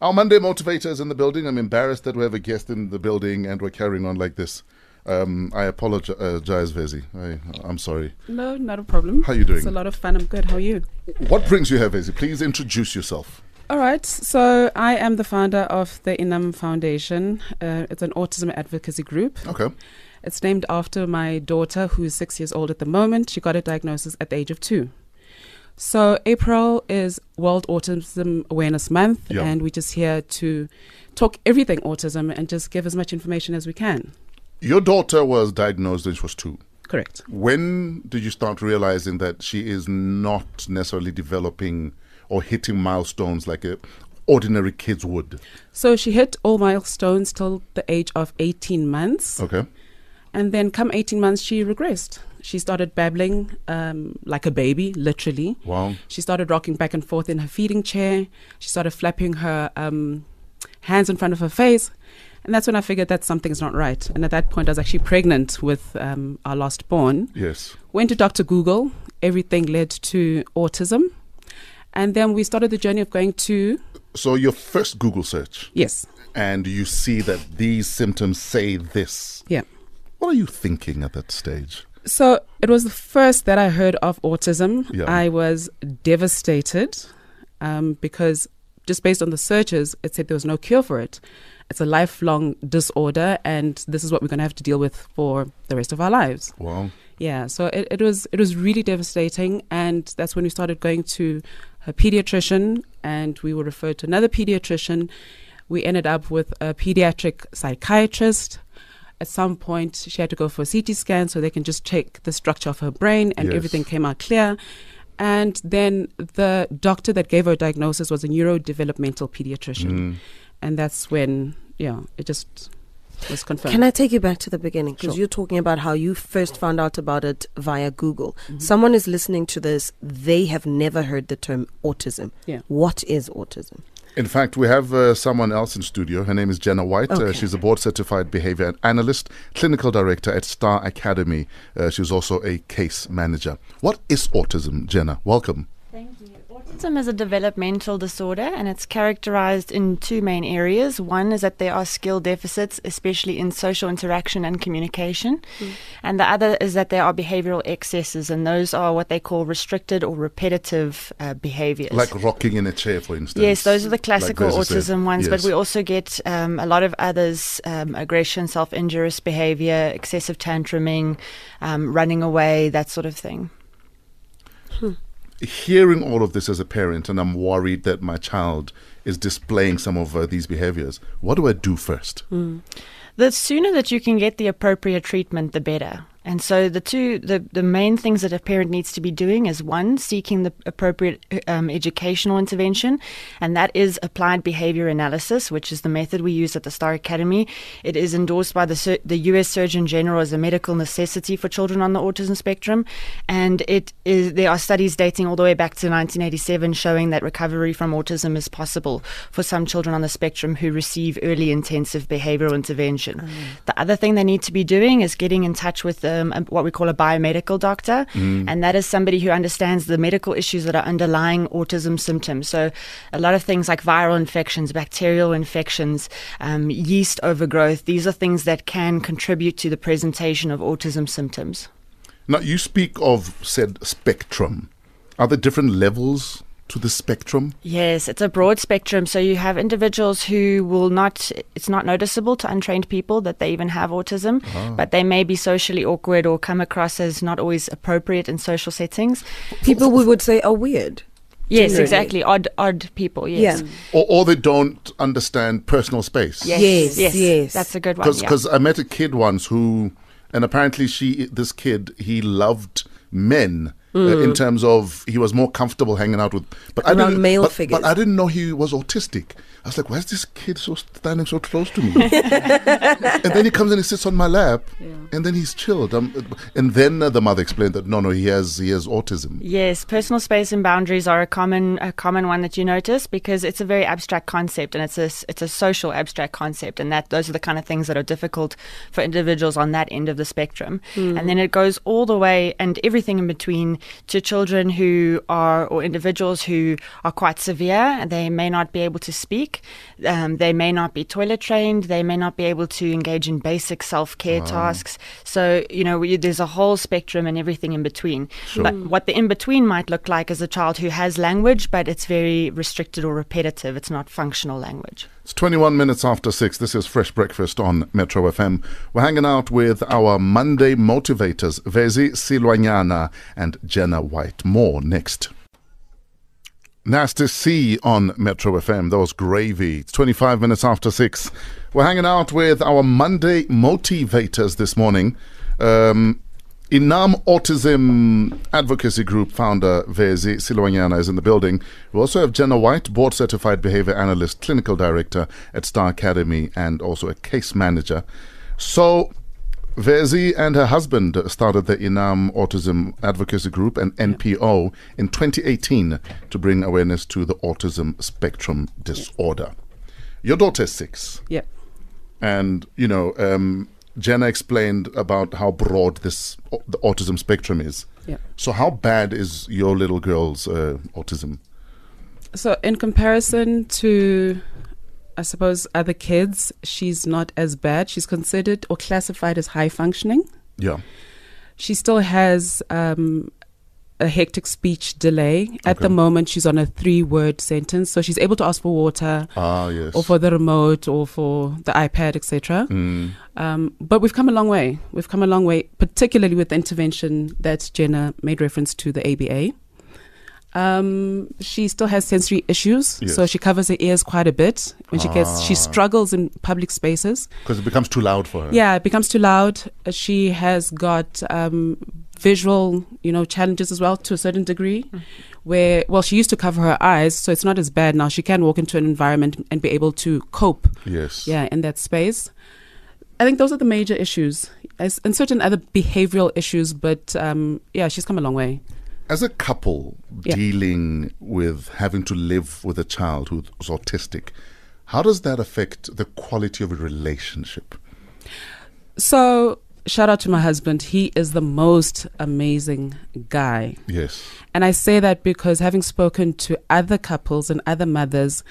Our Monday motivator is in the building. I'm embarrassed that we have a guest in the building and we're carrying on like this. Um, I apologize, Vezi. I, I'm sorry. No, not a problem. How are you doing? It's a lot of fun. I'm good. How are you? What brings you here, Vezi? Please introduce yourself. All right. So I am the founder of the Inam Foundation. Uh, it's an autism advocacy group. Okay. It's named after my daughter, who is six years old at the moment. She got a diagnosis at the age of two. So April is World Autism Awareness Month, Yeah. and we're just here to talk everything autism and just give as much information as we can. Your daughter was diagnosed when she was two. Correct. When did you start realizing that she is not necessarily developing or hitting milestones like a ordinary kids would? So she hit all milestones till the age of 18 months. Okay. And then, come 18 months, she regressed. She started babbling um, like a baby, literally. Wow. She started rocking back and forth in her feeding chair. She started flapping her um, hands in front of her face. And that's when I figured that something's not right. And at that point, I was actually pregnant with um, our last born. Yes. Went to Dr. Google. Everything led to autism. And then we started the journey of going to, So your first Google search, yes, and you see that these symptoms say this. yeah. What are you thinking at that stage? So it was the first that I heard of autism. Yeah. I was devastated um, because just based on the searches, it said there was no cure for it. It's a lifelong disorder, and this is what we're going to have to deal with for the rest of our lives. Wow. Yeah, so it, it was it was really devastating, and that's when we started going to a pediatrician, and we were referred to another pediatrician. We ended up with a pediatric psychiatrist. At some point, she had to go for a CT scan so they can just check the structure of her brain, and Yes. everything came out clear. And then the doctor that gave her a diagnosis was a neurodevelopmental pediatrician, Mm. and that's when yeah, it just was confirmed. Can I take you back to the beginning? Because Sure. you're talking about how you first found out about it via Google. Mm-hmm. Someone is listening to this, they have never heard the term autism. Yeah. What is autism? In fact, we have uh, someone else in studio. Her name is Jenna White. Uh, she's a board certified behavior analyst, clinical director at Star Academy. Uh, she's also a case manager. What is autism, Jenna? Welcome. Thank you. Autism is a developmental disorder and it's characterized in two main areas. One is that there are skill deficits, especially in social interaction and communication. And the other is that there are behavioral excesses, and those are what they call restricted or repetitive uh, behaviors. Like rocking in a chair, for instance. Yes, those are the classical Like autism ones, but we also get um, a lot of others um, aggression, self injurious behavior, excessive tantruming, um, running away, that sort of thing. Hearing all of this as a parent, and I'm worried that my child is displaying some of uh, these behaviors, what do I do first? The sooner that you can get the appropriate treatment, the better. And so the two, the, the main things that a parent needs to be doing is one, seeking the appropriate um, educational intervention, and that is applied behavior analysis, which is the method we use at the Star Academy. It is endorsed by the the U.S. Surgeon General as a medical necessity for children on the autism spectrum, and it is there are studies dating all the way back to 1987 showing that recovery from autism is possible for some children on the spectrum who receive early intensive behavioral intervention. The other thing they need to be doing is getting in touch with um, what we call a biomedical doctor, and that is somebody who understands the medical issues that are underlying autism symptoms. So, a lot of things like viral infections, bacterial infections, um, yeast overgrowth, these are things that can contribute to the presentation of autism symptoms. Now, you speak of said spectrum. Are there different levels to the spectrum? Yes, it's a broad spectrum. So you have individuals who will not, it's not noticeable to untrained people that they even have autism, uh-huh. but they may be socially awkward or come across as not always appropriate in social settings. People we would say are weird. Yes, Generally. exactly. Odd, odd people. Yes. Yeah. Or, or they don't understand personal space? Yes. Yes, yes. yes. That's a good one. because yeah. I met a kid once who, and apparently she, this kid, he loved men. Uh, in terms of he was more comfortable hanging out with, but I Mm. Around didn't, male but, figures. But I didn't know he was autistic. I was like, why is this kid so standing so close to me? and then he comes and he sits on my lap, and then he's chilled. Um, and then uh, the mother explained that no, no, he has he has autism. Yes, personal space and boundaries are a common a common one that you notice because it's a very abstract concept and it's a s- it's a social abstract concept and that those are the kind of things that are difficult for individuals on that end of the spectrum. And then it goes all the way and everything in between to children who are, or individuals who are quite severe. They may not be able to speak. Um, they may not be toilet trained. They may not be able to engage in basic self care tasks. So, you know, we, there's a whole spectrum and everything in between. But what the in between might look like is a child who has language, but it's very restricted or repetitive. It's not functional language. It's 21 minutes after 6. This is Fresh Breakfast on Metro FM. We're hanging out with our Monday motivators, Vezi Silwanyana and Jenna White. More next. Nasty C on Metro FM. That was gravy. It's 25 minutes after 6. We're hanging out with our Monday motivators this morning. Um, Inam Autism Advocacy Group founder Vezi Silwanyana is in the building. We also have Jenna White, board certified behavior analyst, clinical director at Star Academy, and also a case manager. So, Vezi and her husband started the Inam Autism Advocacy Group and NPO in 2018 to bring awareness to the autism spectrum disorder. Your daughter is six, Yeah. and you know, um, Jenna explained about how broad this the autism spectrum is. Yeah. So, how bad is your little girl's uh, autism? So, in comparison to, I suppose, other kids, she's not as bad. She's considered or classified as high functioning. Yeah. She still has um, a hectic speech delay. At the moment, she's on a three word sentence. So, she's able to ask for water Ah, yes. or for the remote or for the iPad, etc. Mm, Um, but we've come a long way. We've come a long way, particularly with the intervention that Jenna made reference to the ABA. Um, she still has sensory issues, so she covers her ears quite a bit. When she gets, she Ah. struggles in public spaces. because it becomes too loud for her. Yeah, it becomes too loud. Uh, She has got um, visual, you know, challenges as well to a certain degree. Where, well, she used to cover her eyes, so it's not as bad now. She can walk into an environment and be able to cope Yes. yeah, in that space. I think those are the major issues, as, and certain other behavioral issues. But um, yeah, she's come a long way. As a couple Yeah. dealing with having to live with a child who's autistic, how does that affect the quality of a relationship? So shout out to my husband. He is the most amazing guy, Yes. and I say that because having spoken to other couples and other mothers.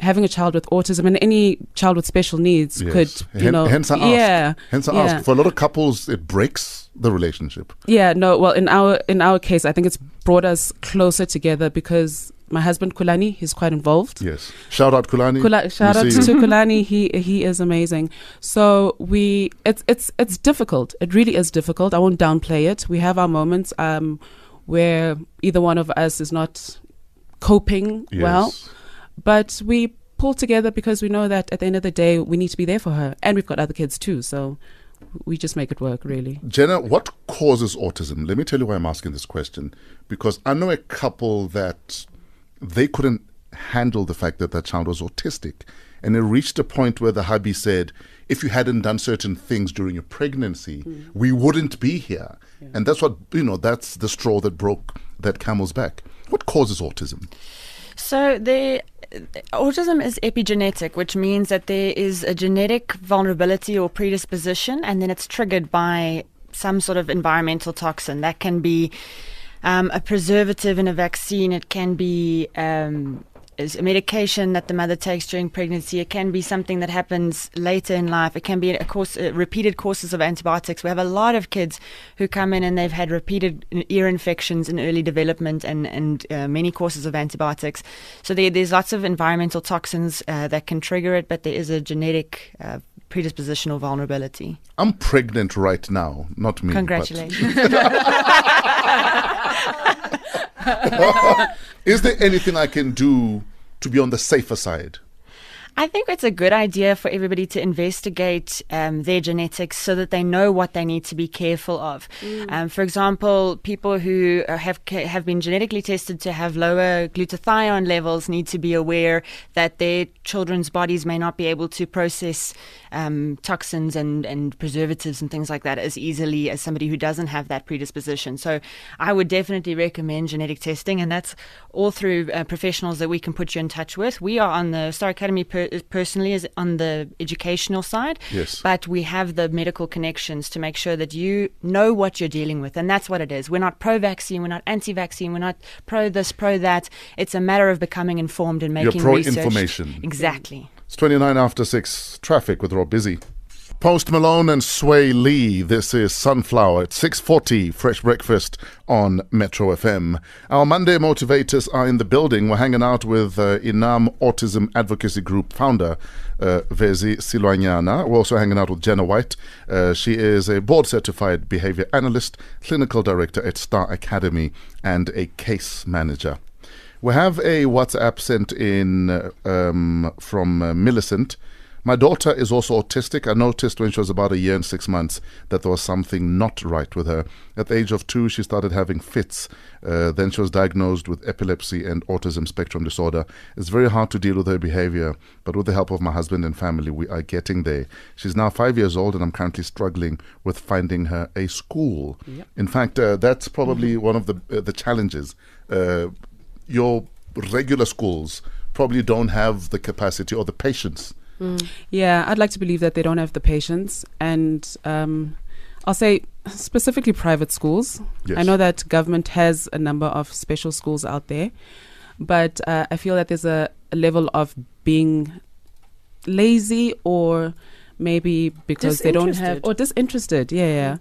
Having a child with autism and any child with special needs yes. could, you Hen- know, hence I asked. yeah, Hence I yeah. asked. For a lot of couples, it breaks the relationship. Yeah, no. Well, in our in our case, I think it's brought us closer together because my husband Kulani, he's quite involved. Yes. Shout out Kulani. Kula, shout We out to. Kulani. He he is amazing. So we it's it's it's difficult. It really is difficult. I won't downplay it. We have our moments um where either one of us is not coping Yes. well, but we pull together because we know that at the end of the day we need to be there for her, and we've got other kids too. So we just make it work. Really. Jenna, what causes autism? Let me tell you why I'm asking this question. Because I know a couple that they couldn't handle the fact that their child was autistic. And it reached a point where the hubby said, if you hadn't done certain things during your pregnancy, mm. we wouldn't be here. And that's what, you know, that's the straw that broke that camel's back. What causes autism? So the autism is epigenetic, which means that there is a genetic vulnerability or predisposition, and then it's triggered by some sort of environmental toxin. That can be um, a preservative in a vaccine. It can be um, is a medication that the mother takes during pregnancy. It can be something that happens later in life. It can be a course, uh, repeated courses of antibiotics. We have a lot of kids who come in and they've had repeated ear infections in early development and and uh, many courses of antibiotics. So there, there's lots of environmental toxins uh, that can trigger it, but there is a genetic predisposition or vulnerability. I'm pregnant right now, not me. Congratulations. Is there anything I can do to be on the safer side? I think it's a good idea for everybody to investigate um, their genetics so that they know what they need to be careful of. Um, for example, people who uh, have have been genetically tested to have lower glutathione levels need to be aware that their children's bodies may not be able to process um, toxins and, and preservatives and things like that as easily as somebody who doesn't have that predisposition. So I would definitely recommend genetic testing, and that's all through uh, professionals that we can put you in touch with. We are on the Star Academy per- personally is on the educational side. Yes. But we have the medical connections to make sure that you know what you're dealing with, and that's what it is. We're not pro-vaccine, we're not anti-vaccine, we're not pro this, pro that. It's a matter of becoming informed and You're making pro research. information. Exactly. It's 29 after 6. Traffic with Rob Busy. Post Malone and Swae Lee. This is Sunflower at 6:40. Fresh breakfast on Metro FM. Our Monday motivators are in the building. We're hanging out with uh, Inam Autism Advocacy Group founder uh, Vezi Silwanyana. We're also hanging out with Jenna White. Uh, she is a board certified behavior analyst, clinical director at Star Academy, and a case manager. We have a WhatsApp sent in uh, um, from uh, Millicent. My daughter is also autistic. I noticed when she was about a year and six months that there was something not right with her. At the age of two, she started having fits. Uh, then she was diagnosed with epilepsy and autism spectrum disorder. It's very hard to deal with her behavior, but with the help of my husband and family, we are getting there. She's now five years old, and I'm currently struggling with finding her a school. In fact, uh, that's probably one of the uh, the challenges. Uh, your regular schools probably don't have the capacity or the patience. Yeah, I'd like to believe that they don't have the patience. And um, I'll say specifically private schools. Yes. I know that government has a number of special schools out there, but uh, I feel that there's a, a level of being lazy or maybe because they don't have or disinterested. Yeah, yeah.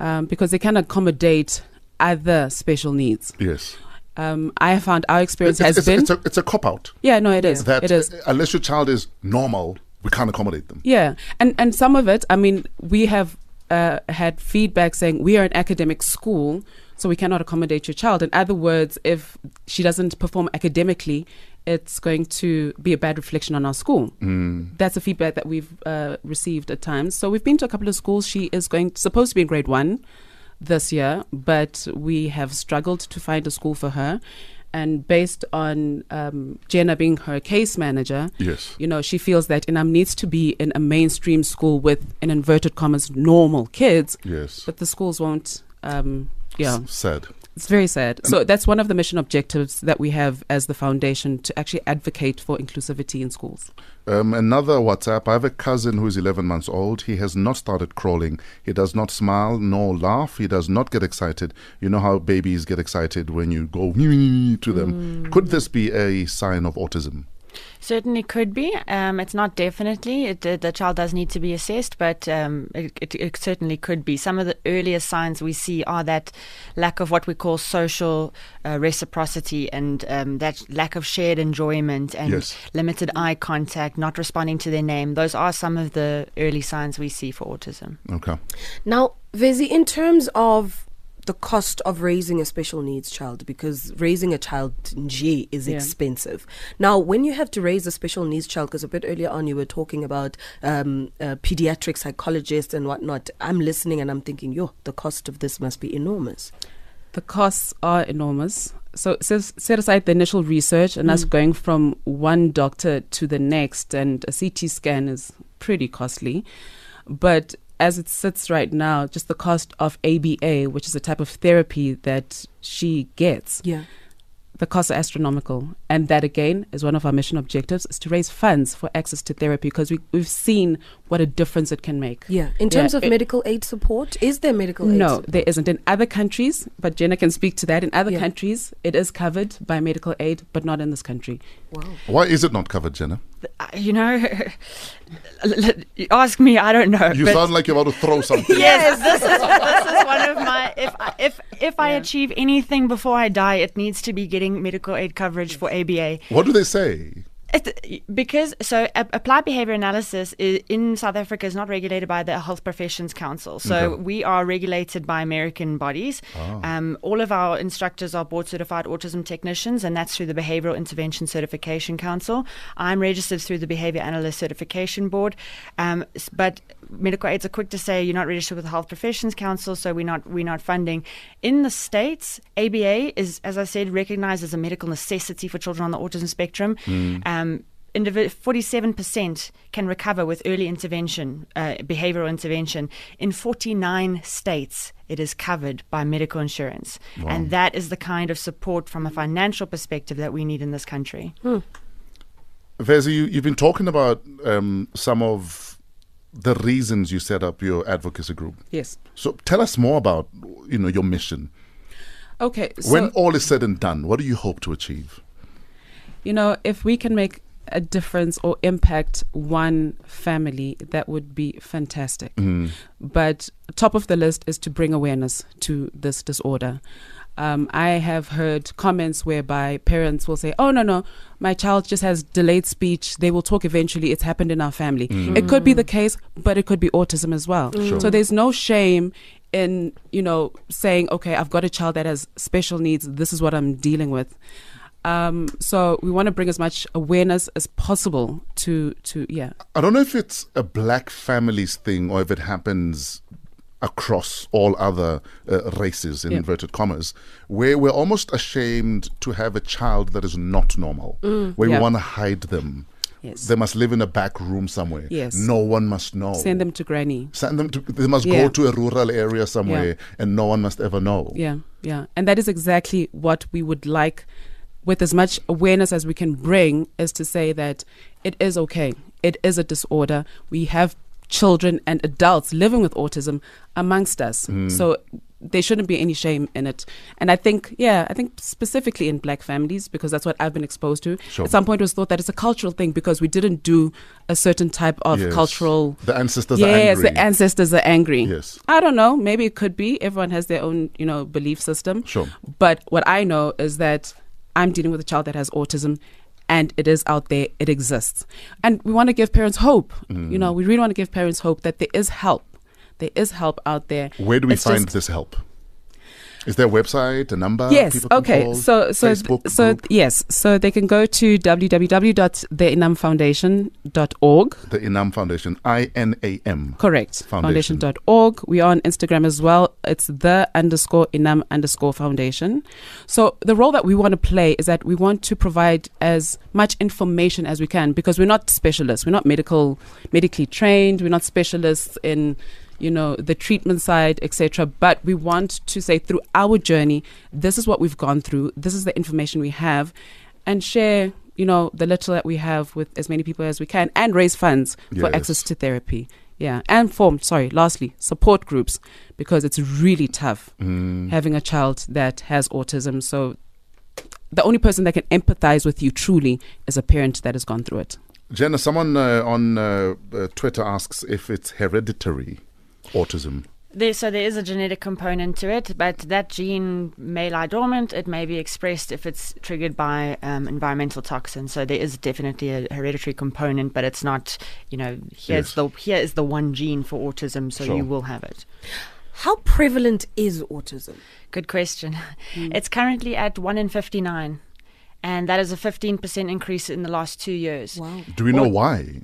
Um, because they can accommodate other special needs. Yes. Um, I have found our experience It's, has it's, been. it's a, it's a cop out. yeah, no, it is. That it is. unless your child is normal, we can't accommodate them. Yeah, and and some of it, I mean, we have uh, had feedback saying we are an academic school, so we cannot accommodate your child. In other words, if she doesn't perform academically, it's going to be a bad reflection on our school. Mm. That's a feedback that we've uh, received at times. So we've been to a couple of schools. She is going supposed to be in grade one this year, but we have struggled to find a school for her. And based on um, Jenna being her case manager, Yes. you know, she feels that Inam needs to be in a mainstream school with, in inverted commas, normal kids, Yes. but the schools won't. Um, yeah, S- sad. It's very sad. So that's one of the mission objectives that we have as the foundation to actually advocate for inclusivity in schools. Um, another WhatsApp. I have a cousin who is 11 months old. He has not started crawling. He does not smile nor laugh. He does not get excited. You know how babies get excited when you go to them. Could this be a sign of autism? Certainly could be. Um, it's not definitely. It, the, the child does need to be assessed, but um, it, it, it certainly could be. Some of the earliest signs we see are that lack of what we call social uh, reciprocity and um, that lack of shared enjoyment and Yes. limited eye contact, not responding to their name. Those are some of the early signs we see for autism. Okay. Now, Vezi, in terms of the cost of raising a special needs child, because raising a child in G is Yeah. expensive. Now, when you have to raise a special needs child, because a bit earlier on you were talking about um, pediatric psychologist and whatnot, I'm listening and I'm thinking, yo, the cost of this must be enormous. The costs are enormous. So set, aside the initial research and us going from one doctor to the next, and a CT scan is pretty costly. But as it sits right now, just the cost of ABA, which is a type of therapy that she gets, Yeah. the costs are astronomical. And that, again, is one of our mission objectives, is to raise funds for access to therapy because we, we've seen what a difference it can make. Yeah. In Yeah, terms of it- medical aid support, is there medical aid No, support? there isn't. In other countries, but Jenna can speak to that. In other Yeah. countries, it is covered by medical aid, but not in this country. Wow. Why is it not covered, Jenna? You know, ask me, I don't know. You sound like you're about to throw something. Yes, this is this is one of my. If I, if if I achieve anything before I die, it needs to be getting medical aid coverage for ABA. What do they say? It, because so applied behavior analysis i in South Africa is not regulated by the Health Professions Council. So Okay. we are regulated by American bodies. Um, all of our instructors are board certified autism technicians, and that's through the Behavioral Intervention Certification Council. I'm registered through the Behavior Analyst Certification Board, um, but medical aids are quick to say you're not registered with the Health Professions Council, so we're not we're not funding. In the states, ABA is, as I said, recognized as a medical necessity for children on the autism spectrum. Um, indivi- 47% can recover with early intervention, uh, behavioral intervention. In 49 states, it is covered by medical insurance. And that is the kind of support from a financial perspective that we need in this country. Vezi, you, you've been talking about um, some of the reasons you set up your advocacy group. Yes. So tell us more about you know your mission. Okay. So, when all is said and done, what do you hope to achieve? You know, if we can make a difference or impact one family, that would be fantastic. Mm. But top of the list is to bring awareness to this disorder. Um, I have heard comments whereby parents will say, "Oh no, no, my child just has delayed speech. They will talk eventually. It's happened in our family." It could be the case, but it could be autism as well. Sure. So there's no shame in you know saying, "Okay, I've got a child that has special needs. This is what I'm dealing with." Um, so we want to bring as much awareness as possible to to yeah I don't know if it's a black families thing or if it happens across all other uh, races in Yeah. inverted commas where we're almost ashamed to have a child that is not normal where we want to hide them yes they must live in a back room somewhere Yes. no one must know send them to granny. Send them to they must Yeah. go to a rural area somewhere and no one must ever know Yeah, yeah. And that is exactly what we would like with as much awareness as we can bring is to say that it is okay. It is a disorder. We have children and adults living with autism amongst us. Mm. So there shouldn't be any shame in it. And I think, yeah, I think specifically in black families, because that's what I've been exposed to. Sure. At some point, it was thought that it's a cultural thing because we didn't do a certain type of Yes. cultural. the ancestors are angry. Yes, the ancestors are angry. yes I don't know. Maybe it could be. Everyone has their own, you know, belief system. sure But what I know is that I'm dealing with a child that has autism and it is out there, it exists. And we want to give parents hope. Mm. You know, we really want to give parents hope that there is help. There is help out there. where do we It's find just- this help is there a website a number Yes. Okay. call? So so Facebook so group? yes. So they can go to www.theinamfoundation.org. the Inam Foundation I N A M Correct. Foundation. Foundation.org. We are on Instagram as well. It's the underscore inam underscore foundation. So the role that we want to play is that we want to provide as much information as we can because we're not specialists. We're not medical medically trained. We're not specialists in you know the treatment side etc but we want to say through our journey this is what we've gone through. This is the information we have and share you know the little that we have with as many people as we can and raise funds for Yes. access to therapy. Yeah. And form sorry lastly support groups because it's really tough Mm. having a child that has autism. So the only person that can empathize with you truly is a parent that has gone through it. Jenna, someone uh, on uh, uh, Twitter asks if it's hereditary autism. There, so there is a genetic component to it, but that gene may lie dormant. It may be expressed if it's triggered by um, environmental toxins. So there is definitely a hereditary component, but it's not. You know, here's Yes. the here is the one gene for autism, so Sure. you will have it. How prevalent is autism? Good question. It's currently at one in fifty nine, and that is a fifteen percent increase in the last two years. Wow. Do we know What- why?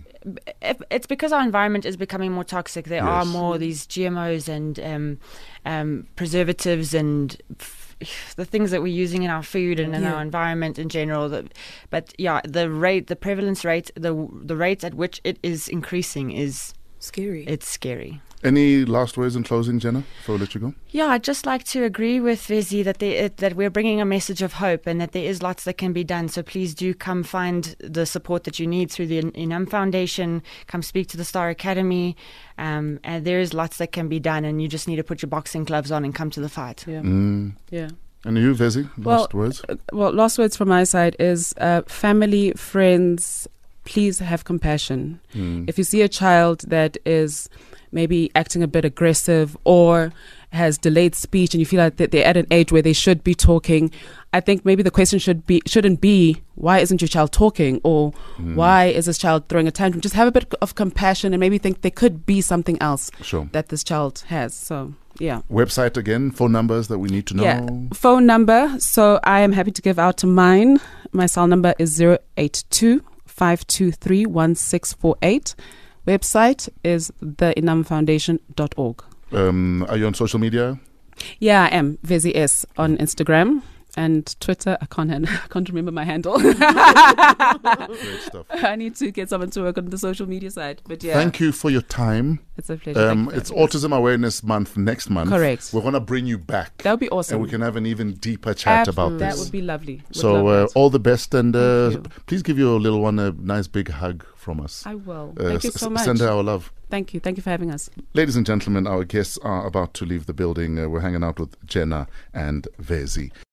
If- it's because our environment is becoming more toxic. There are more these GMOs and um, um, preservatives and the things that we're using in our food and in Yeah. our environment in general. That, but yeah, the rate, the prevalence rate, the the rate at which it is increasing is Scary. it's scary. Any last words in closing, Jenna, before we let you go? Yeah, I'd just like to agree with Vezi that there, that we're bringing a message of hope and that there is lots that can be done. So please do come find the support that you need through the In- Inam Foundation. Come speak to the Star Academy, um, and there is lots that can be done. And you just need to put your boxing gloves on and come to the fight. yeah Mm. yeah And you, Vezi, Well, last words? Uh, well, last words from my side is uh, family, friends, please have compassion. Mm. If you see a child that is maybe acting a bit aggressive or has delayed speech and you feel like that they're at an age where they should be talking, I think maybe the question should be shouldn't be why isn't your child talking or Mm. why is this child throwing a tantrum? Just have a bit of compassion and maybe think there could be something else Sure. that this child has. So yeah. Website again, phone numbers that we need to know. Yeah. Phone number. So I am happy to give out to mine. My cell number is 082 523 1648. Website is theinamfoundation.org. Um, are you on social media? Yeah, I am. Vezi S on Instagram. And Twitter. I can't hand, I can't remember my handle. Great stuff. I need to get someone to work on the social media side. But yeah, Thank you for your time. it's a pleasure. Um, it's. Autism Awareness Month next month. Correct. We're going to bring you back. That would be awesome. And we can have an even deeper chat about this. That would be lovely. Would so, uh, all the best, and uh, please give your little one a nice big hug from us. I will. Uh, Thank you so much. Send her our love. Thank you. Thank you for having us. Ladies and gentlemen, our guests are about to leave the building. Uh, we're hanging out with Jenna and Vezi.